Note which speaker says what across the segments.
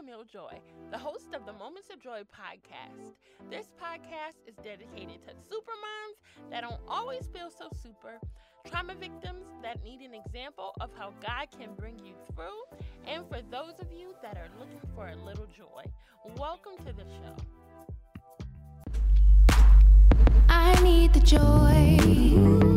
Speaker 1: Camille Joy, the host of the Moments of Joy podcast. This podcast is dedicated to super moms that don't always feel so super, trauma victims that need an example of how God can bring you through, and for those of you that are looking for a little joy. Welcome to the show.
Speaker 2: I need the joy,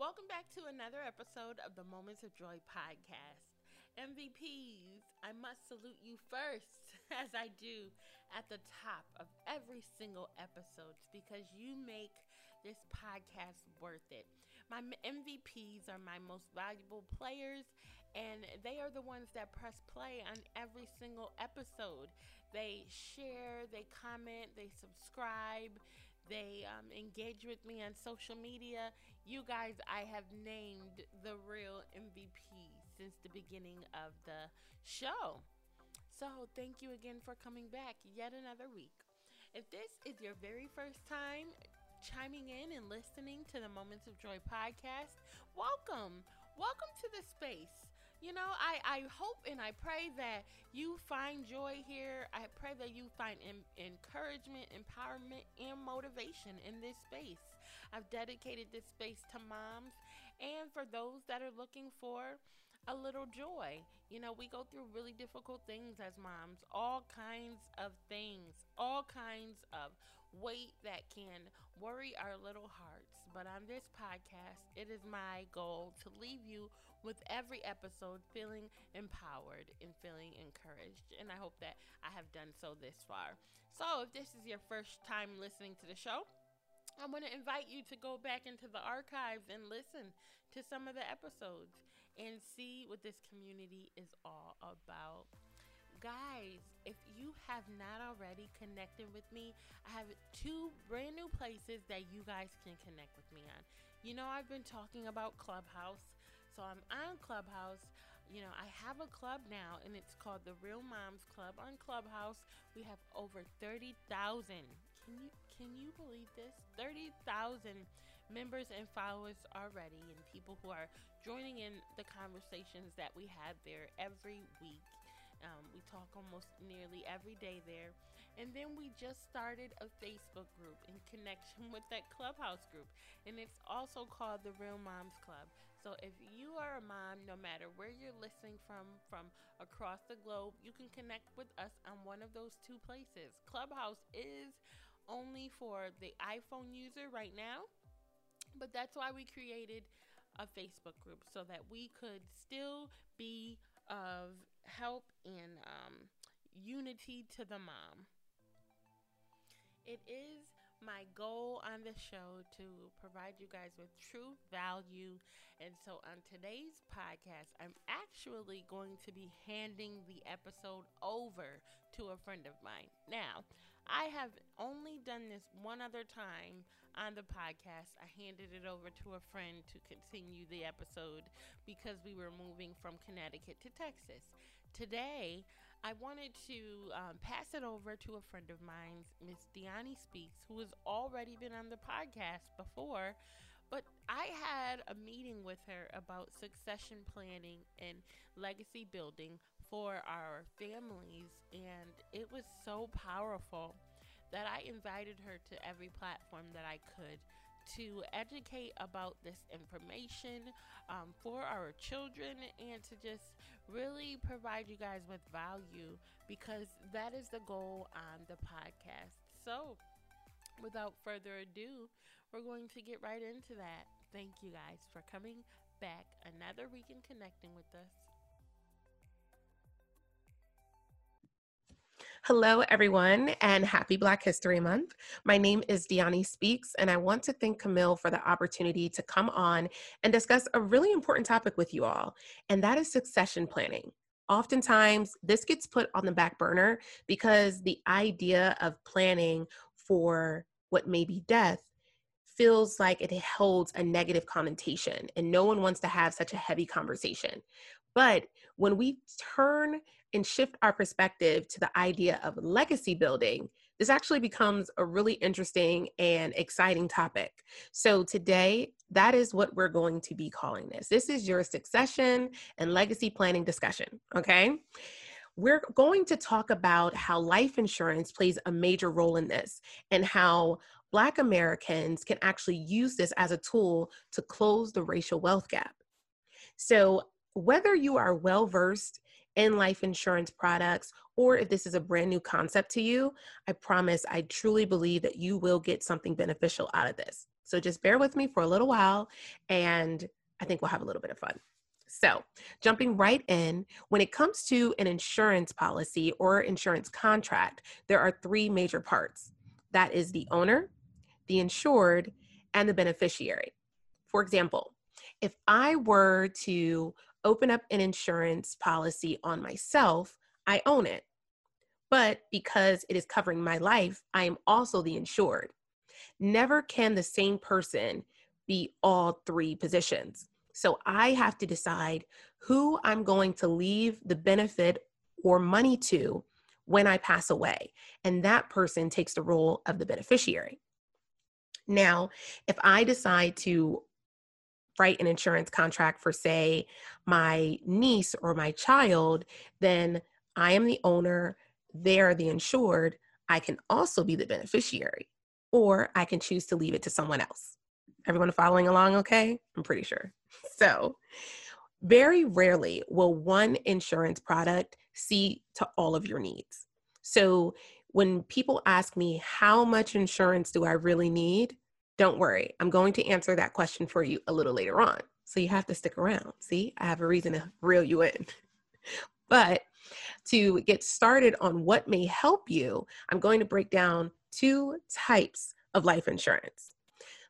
Speaker 1: welcome back to another episode of the Moments of Joy podcast. MVPs, I must salute you first, as I do at the top of every single episode, because you make this podcast worth it. My MVPs are my most valuable players, and they are the ones that press play on every single episode. They share, they comment, they subscribe, they um, engage with me on social media. You guys, I have named the real MVP since the beginning of the show. So, thank you again for coming back yet another week. If this is your very first time chiming in and listening to the Moments of Joy podcast, welcome. Welcome to the space. You know, I, I hope and I pray that you find joy here. I pray that you find em- encouragement, empowerment, and motivation in this space. I've dedicated this space to moms and for those that are looking for a little joy. You know, we go through really difficult things as moms, all kinds of things, all kinds of weight that can worry our little hearts. But on this podcast, it is my goal to leave you with every episode feeling empowered and feeling encouraged. And I hope that I have done so this far. So, if this is your first time listening to the show, I want to invite you to go back into the archives and listen to some of the episodes and see what this community is all about. Guys, if you have not already connected with me, I have two brand new places that you guys can connect with me on. You know, I've been talking about Clubhouse, so I'm on Clubhouse. You know, I have a club now, and it's called the Real Moms Club on Clubhouse. We have over 30,000. Can you can you believe this? 30,000 members and followers already, and people who are joining in the conversations that we have there every week. Um, we talk almost nearly every day there. And then we just started a Facebook group in connection with that Clubhouse group. And it's also called the Real Moms Club. So if you are a mom, no matter where you're listening from, from across the globe, you can connect with us on one of those two places. Clubhouse is only for the iPhone user right now, but that's why we created a Facebook group so that we could still be of help and um, unity to the mom. It is my goal on the show to provide you guys with true value. And so on today's podcast, I'm actually going to be handing the episode over to a friend of mine. Now, I have only done this one other time on the podcast. I handed it over to a friend to continue the episode because we were moving from Connecticut to Texas. Today, I wanted to um, pass it over to a friend of mine, Miss Deani Speaks, who has already been on the podcast before. But I had a meeting with her about succession planning and legacy building for our families, and it was so powerful that I invited her to every platform that I could to educate about this information um, for our children and to just really provide you guys with value because that is the goal on the podcast. So, without further ado, we're going to get right into that. Thank you guys for coming back another week and connecting with us.
Speaker 3: Hello, everyone, and happy Black History Month. My name is Deani Speaks, and I want to thank Camille for the opportunity to come on and discuss a really important topic with you all, and that is succession planning. Oftentimes, this gets put on the back burner because the idea of planning for what may be death feels like it holds a negative connotation and no one wants to have such a heavy conversation. But when we turn and shift our perspective to the idea of legacy building, this actually becomes a really interesting and exciting topic. So, today, that is what we're going to be calling this. This is your succession and legacy planning discussion, okay? We're going to talk about how life insurance plays a major role in this and how Black Americans can actually use this as a tool to close the racial wealth gap. So, whether you are well versed in life insurance products or if this is a brand new concept to you, I promise I truly believe that you will get something beneficial out of this. So, just bear with me for a little while and I think we'll have a little bit of fun. So, jumping right in, when it comes to an insurance policy or insurance contract, there are three major parts that is the owner, the insured, and the beneficiary. For example, if I were to open up an insurance policy on myself, I own it. But because it is covering my life, I am also the insured. Never can the same person be all three positions. So I have to decide who I'm going to leave the benefit or money to when I pass away. And that person takes the role of the beneficiary. Now, if I decide to write an insurance contract for, say, my niece or my child, then I am the owner, they're the insured. I can also be the beneficiary, or I can choose to leave it to someone else. Everyone following along okay? I'm pretty sure. So, very rarely will one insurance product see to all of your needs. So, when people ask me, how much insurance do I really need? Don't worry, I'm going to answer that question for you a little later on. So you have to stick around. See, I have a reason to reel you in. but to get started on what may help you, I'm going to break down two types of life insurance.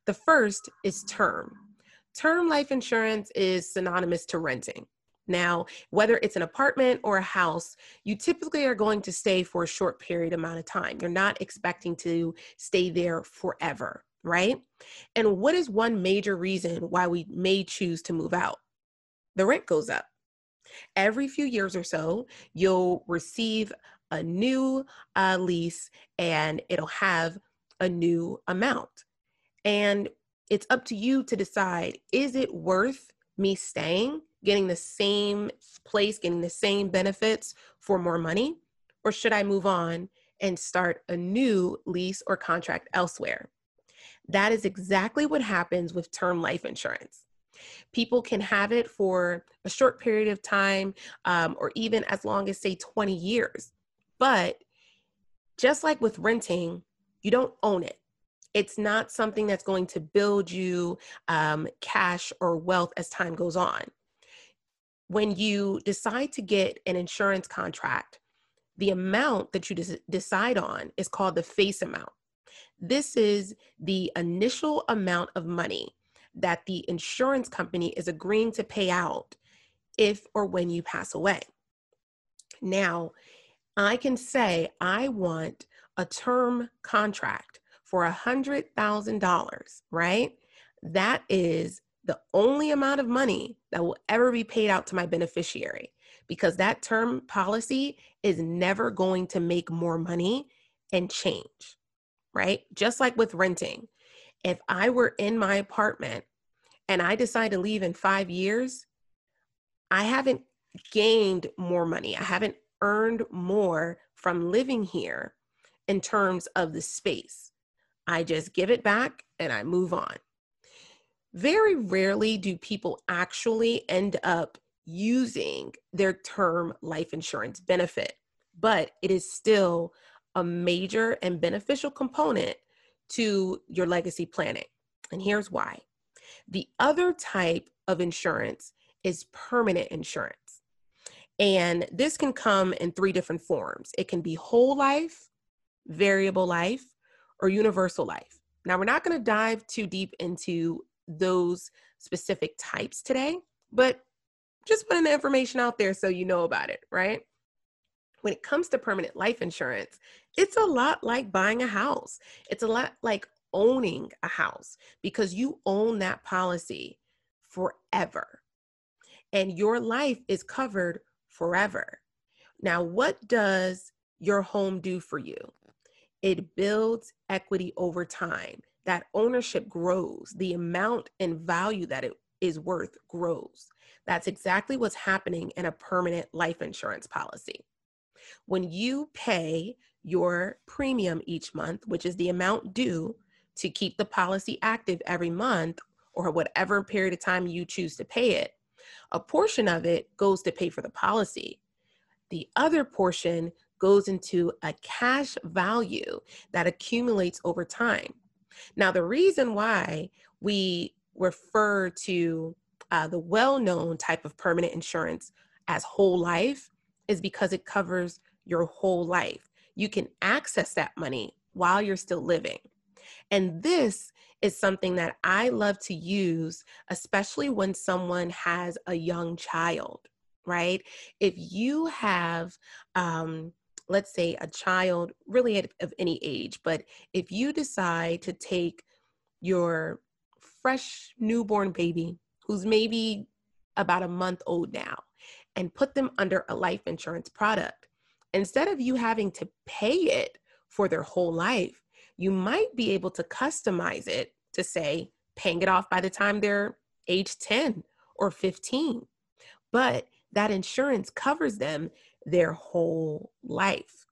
Speaker 3: The first is term. Term life insurance is synonymous to renting. Now, whether it's an apartment or a house, you typically are going to stay for a short period amount of time. You're not expecting to stay there forever, right? And what is one major reason why we may choose to move out? The rent goes up. Every few years or so, you'll receive a new uh, lease and it'll have a new amount. And it's up to you to decide is it worth me staying, getting the same place, getting the same benefits for more money? Or should I move on and start a new lease or contract elsewhere? That is exactly what happens with term life insurance. People can have it for a short period of time um, or even as long as, say, 20 years. But just like with renting, you don't own it. It's not something that's going to build you um, cash or wealth as time goes on. When you decide to get an insurance contract, the amount that you des- decide on is called the face amount. This is the initial amount of money that the insurance company is agreeing to pay out if or when you pass away. Now, I can say I want a term contract for a $100,000, right? That is the only amount of money that will ever be paid out to my beneficiary because that term policy is never going to make more money and change right? Just like with renting. If I were in my apartment and I decide to leave in five years, I haven't gained more money. I haven't earned more from living here in terms of the space. I just give it back and I move on. Very rarely do people actually end up using their term life insurance benefit, but it is still a major and beneficial component to your legacy planning. And here's why. The other type of insurance is permanent insurance. And this can come in three different forms it can be whole life, variable life, or universal life. Now, we're not going to dive too deep into those specific types today, but just putting the information out there so you know about it, right? When it comes to permanent life insurance, it's a lot like buying a house. It's a lot like owning a house because you own that policy forever. And your life is covered forever. Now, what does your home do for you? It builds equity over time. That ownership grows. The amount and value that it is worth grows. That's exactly what's happening in a permanent life insurance policy. When you pay your premium each month, which is the amount due to keep the policy active every month or whatever period of time you choose to pay it, a portion of it goes to pay for the policy. The other portion goes into a cash value that accumulates over time. Now, the reason why we refer to uh, the well known type of permanent insurance as whole life is because it covers your whole life. You can access that money while you're still living. And this is something that I love to use, especially when someone has a young child, right? If you have, um, let's say, a child really of any age, but if you decide to take your fresh newborn baby who's maybe about a month old now and put them under a life insurance product. Instead of you having to pay it for their whole life, you might be able to customize it to say paying it off by the time they're age 10 or 15. But that insurance covers them their whole life.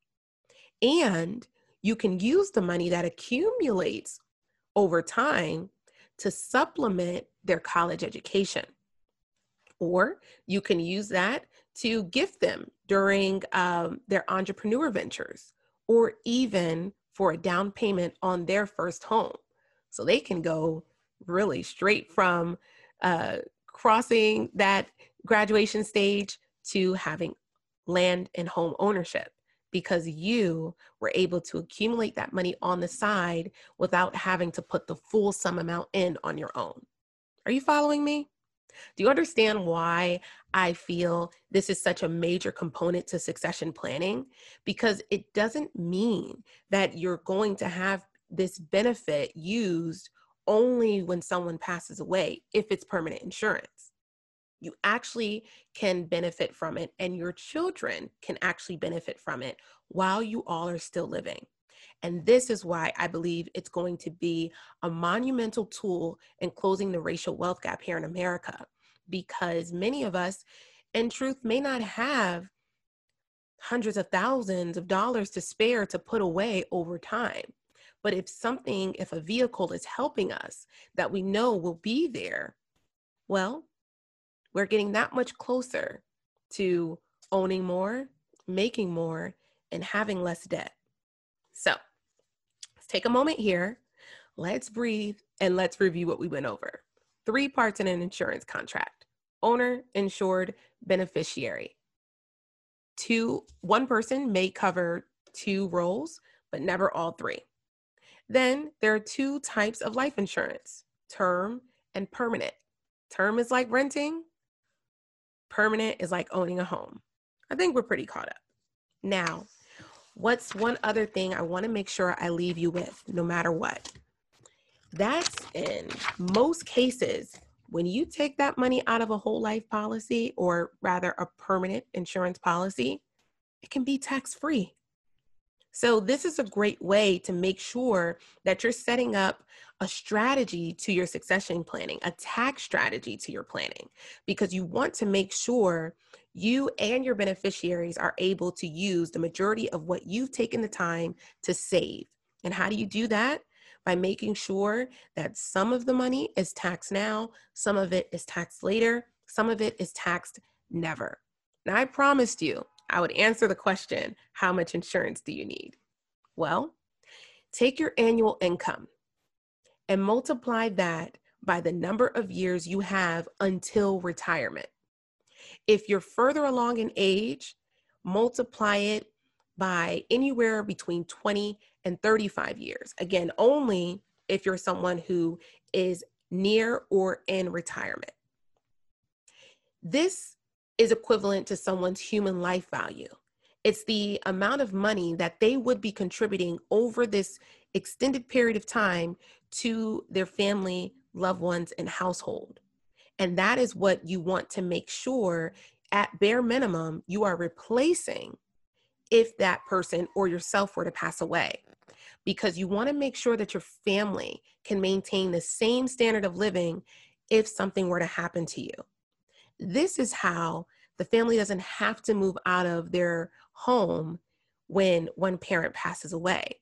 Speaker 3: And you can use the money that accumulates over time to supplement their college education. Or you can use that to gift them during um, their entrepreneur ventures or even for a down payment on their first home. So they can go really straight from uh, crossing that graduation stage to having land and home ownership because you were able to accumulate that money on the side without having to put the full sum amount in on your own. Are you following me? Do you understand why I feel this is such a major component to succession planning? Because it doesn't mean that you're going to have this benefit used only when someone passes away if it's permanent insurance you actually can benefit from it and your children can actually benefit from it while you all are still living. And this is why I believe it's going to be a monumental tool in closing the racial wealth gap here in America because many of us, in truth, may not have hundreds of thousands of dollars to spare to put away over time. But if something, if a vehicle is helping us that we know will be there, well, we're getting that much closer to owning more, making more, and having less debt. So let's take a moment here. Let's breathe and let's review what we went over. Three parts in an insurance contract owner, insured, beneficiary. Two, one person may cover two roles, but never all three. Then there are two types of life insurance term and permanent. Term is like renting, permanent is like owning a home. I think we're pretty caught up. Now, what's one other thing I want to make sure I leave you with, no matter what? That's in most cases, when you take that money out of a whole life policy, or rather a permanent insurance policy, it can be tax free. So, this is a great way to make sure that you're setting up a strategy to your succession planning, a tax strategy to your planning, because you want to make sure you and your beneficiaries are able to use the majority of what you've taken the time to save. And how do you do that? By making sure that some of the money is taxed now, some of it is taxed later, some of it is taxed never. Now, I promised you I would answer the question how much insurance do you need? Well, take your annual income and multiply that by the number of years you have until retirement. If you're further along in age, multiply it by anywhere between 20 and 35 years. Again, only if you're someone who is near or in retirement. This is equivalent to someone's human life value. It's the amount of money that they would be contributing over this extended period of time to their family, loved ones, and household. And that is what you want to make sure at bare minimum you are replacing if that person or yourself were to pass away. Because you want to make sure that your family can maintain the same standard of living if something were to happen to you. This is how the family doesn't have to move out of their home when one parent passes away.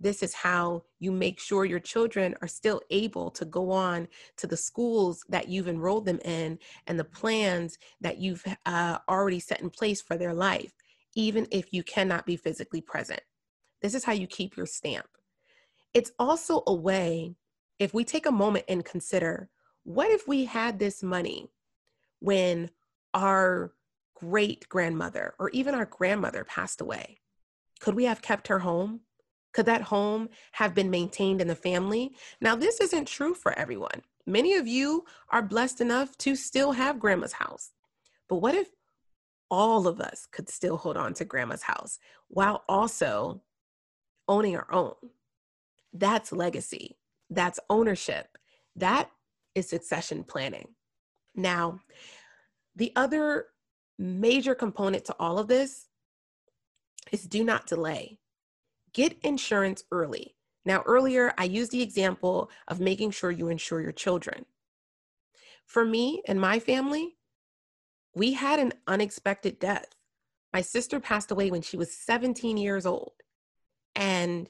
Speaker 3: This is how you make sure your children are still able to go on to the schools that you've enrolled them in and the plans that you've uh, already set in place for their life, even if you cannot be physically present. This is how you keep your stamp. It's also a way, if we take a moment and consider what if we had this money when our great grandmother or even our grandmother passed away? Could we have kept her home? Could that home have been maintained in the family? Now, this isn't true for everyone. Many of you are blessed enough to still have grandma's house. But what if all of us could still hold on to grandma's house while also owning our own? That's legacy. That's ownership. That is succession planning. Now, the other major component to all of this is do not delay get insurance early. Now, earlier I used the example of making sure you insure your children. For me and my family, we had an unexpected death. My sister passed away when she was 17 years old. And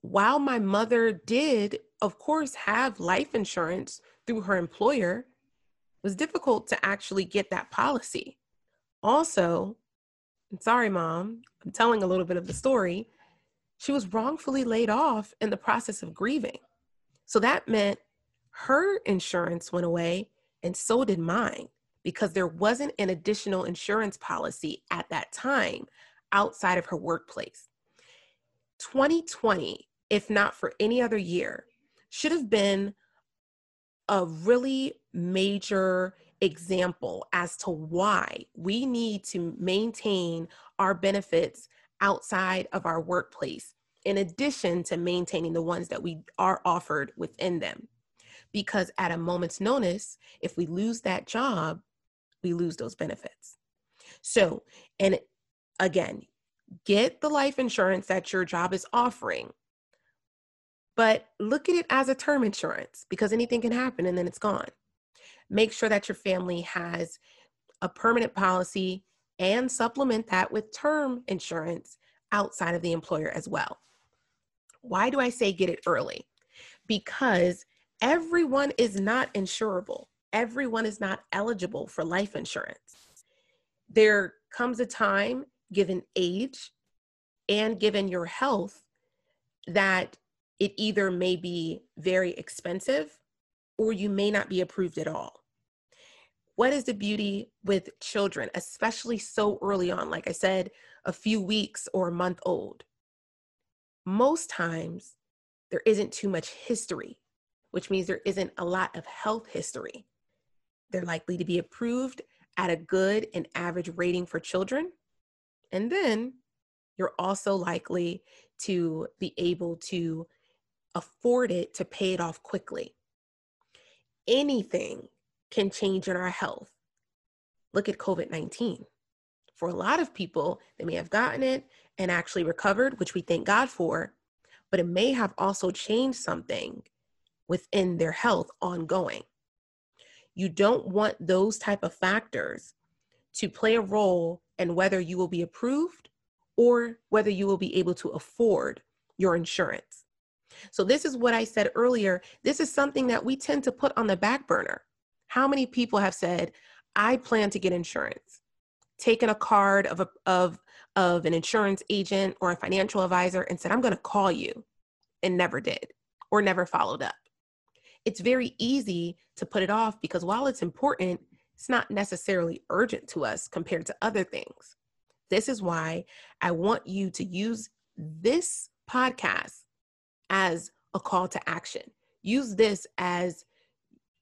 Speaker 3: while my mother did, of course, have life insurance through her employer, was difficult to actually get that policy. Also, sorry, mom, I'm telling a little bit of the story. She was wrongfully laid off in the process of grieving. So that meant her insurance went away and so did mine because there wasn't an additional insurance policy at that time outside of her workplace. 2020, if not for any other year, should have been a really major example as to why we need to maintain our benefits outside of our workplace, in addition to maintaining the ones that we are offered within them. Because at a moment's notice, if we lose that job, we lose those benefits. So, and again, get the life insurance that your job is offering, but look at it as a term insurance because anything can happen and then it's gone. Make sure that your family has a permanent policy and supplement that with term insurance outside of the employer as well. Why do I say get it early? Because everyone is not insurable, everyone is not eligible for life insurance. There comes a time, given age and given your health, that it either may be very expensive or you may not be approved at all what is the beauty with children, especially so early on, like I said, a few weeks or a month old? Most times, there isn't too much history, which means there isn't a lot of health history. They're likely to be approved at a good and average rating for children. And then you're also likely to be able to afford it to pay it off quickly. Anything can change in our health. Look at COVID 19. For a lot of people, they may have gotten it and actually recovered, which we thank God for, but it may have also changed something within their health ongoing. You don't want those type of factors to play a role in whether you will be approved or whether you will be able to afford your insurance. So, this is what I said earlier. This is something that we tend to put on the back burner. How many people have said, I plan to get insurance, taken a card of, a, of, of an insurance agent or a financial advisor and said, I'm going to call you, and never did or never followed up? It's very easy to put it off because while it's important, it's not necessarily urgent to us compared to other things. This is why I want you to use this podcast as a call to action. Use this as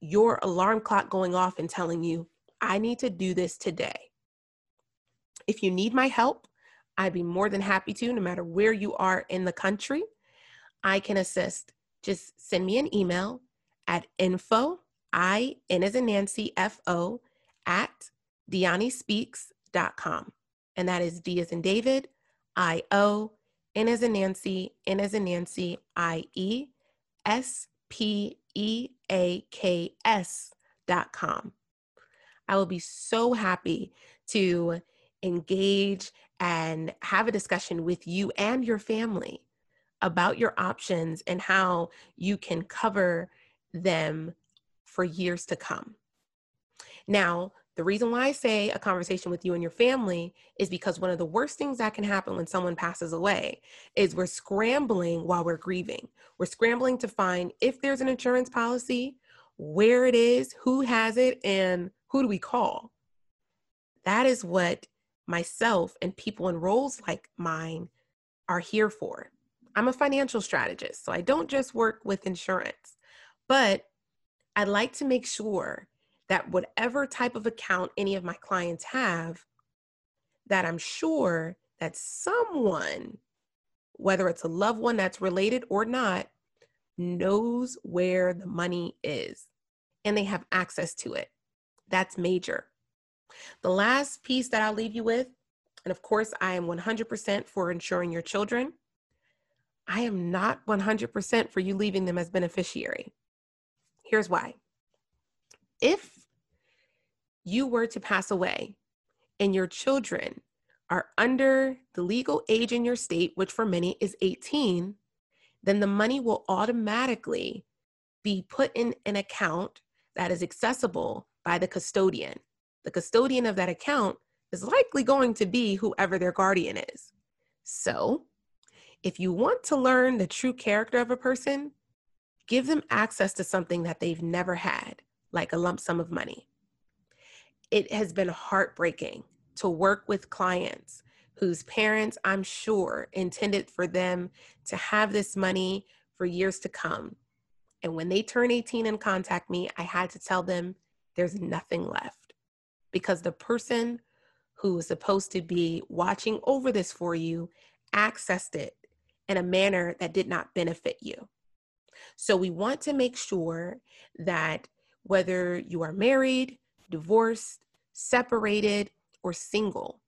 Speaker 3: your alarm clock going off and telling you, I need to do this today. If you need my help, I'd be more than happy to, no matter where you are in the country. I can assist. Just send me an email at info, I, N as in Nancy, F O, at DianiSpeaks.com. And that is D as in David, I O, N as Nancy, N as Nancy, I E, S P E A K S dot com. I will be so happy to engage and have a discussion with you and your family about your options and how you can cover them for years to come. Now, the reason why I say a conversation with you and your family is because one of the worst things that can happen when someone passes away is we're scrambling while we're grieving. We're scrambling to find if there's an insurance policy, where it is, who has it, and who do we call? That is what myself and people in roles like mine are here for. I'm a financial strategist, so I don't just work with insurance, but I'd like to make sure that whatever type of account any of my clients have, that I'm sure that someone, whether it's a loved one that's related or not, knows where the money is and they have access to it. That's major. The last piece that I'll leave you with, and of course, I am 100% for insuring your children. I am not 100% for you leaving them as beneficiary. Here's why. If you were to pass away and your children are under the legal age in your state, which for many is 18, then the money will automatically be put in an account that is accessible by the custodian. The custodian of that account is likely going to be whoever their guardian is. So, if you want to learn the true character of a person, give them access to something that they've never had, like a lump sum of money. It has been heartbreaking to work with clients whose parents, I'm sure, intended for them to have this money for years to come. And when they turn 18 and contact me, I had to tell them there's nothing left because the person who was supposed to be watching over this for you accessed it in a manner that did not benefit you. So we want to make sure that whether you are married, divorced, separated, or single,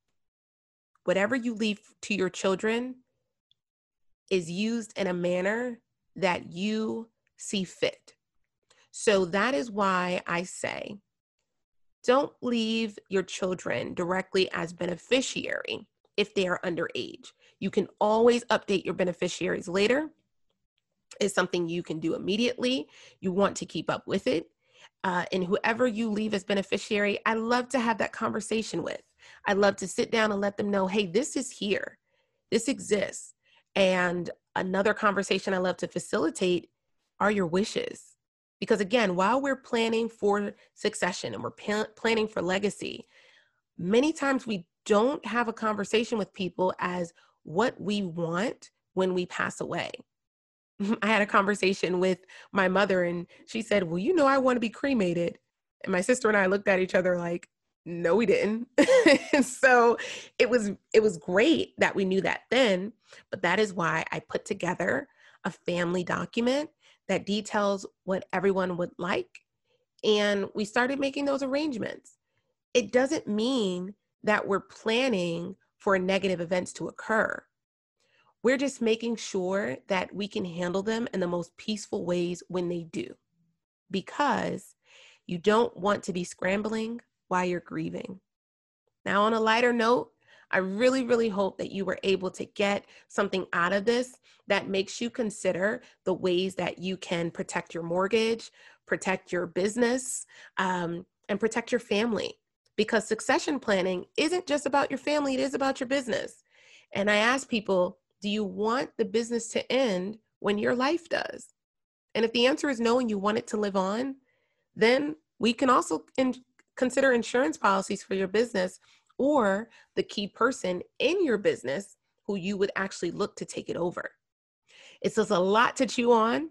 Speaker 3: whatever you leave to your children is used in a manner that you see fit. So that is why I say don't leave your children directly as beneficiary if they are underage. You can always update your beneficiaries later. It's something you can do immediately. You want to keep up with it. Uh, and whoever you leave as beneficiary, I love to have that conversation with. I love to sit down and let them know, hey, this is here, this exists. And another conversation I love to facilitate are your wishes. Because again, while we're planning for succession and we're planning for legacy, many times we don't have a conversation with people as what we want when we pass away. I had a conversation with my mother and she said, Well, you know, I want to be cremated. And my sister and I looked at each other like, no we didn't. So it was it was great that we knew that then but that is why i put together a family document that details what everyone would like and we started making those arrangements. It doesn't mean that we're planning for negative events to occur we're just making sure that we can handle them in the most peaceful ways when they do. Because you don't want to be scrambling while you're grieving. Now, on a lighter note, I really, really hope that you were able to get something out of this that makes you consider the ways that you can protect your mortgage, protect your business, um, and protect your family. Because succession planning isn't just about your family, it is about your business. And I ask people, do you want the business to end when your life does? And if the answer is no and you want it to live on, then we can also in- consider insurance policies for your business or the key person in your business who you would actually look to take it over. It's just a lot to chew on,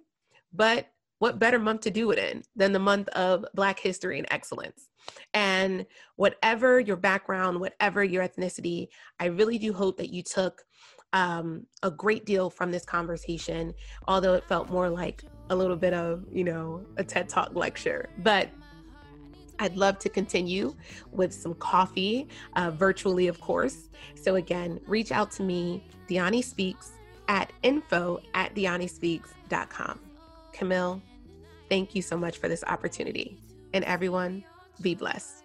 Speaker 3: but what better month to do it in than the month of Black history and excellence? And whatever your background, whatever your ethnicity, I really do hope that you took um, a great deal from this conversation, although it felt more like a little bit of, you know, a TED Talk lecture. But I'd love to continue with some coffee, uh, virtually, of course. So, again, reach out to me, Deani Speaks, at info at DeaniSpeaks.com. Camille, thank you so much for this opportunity. And everyone, be blessed.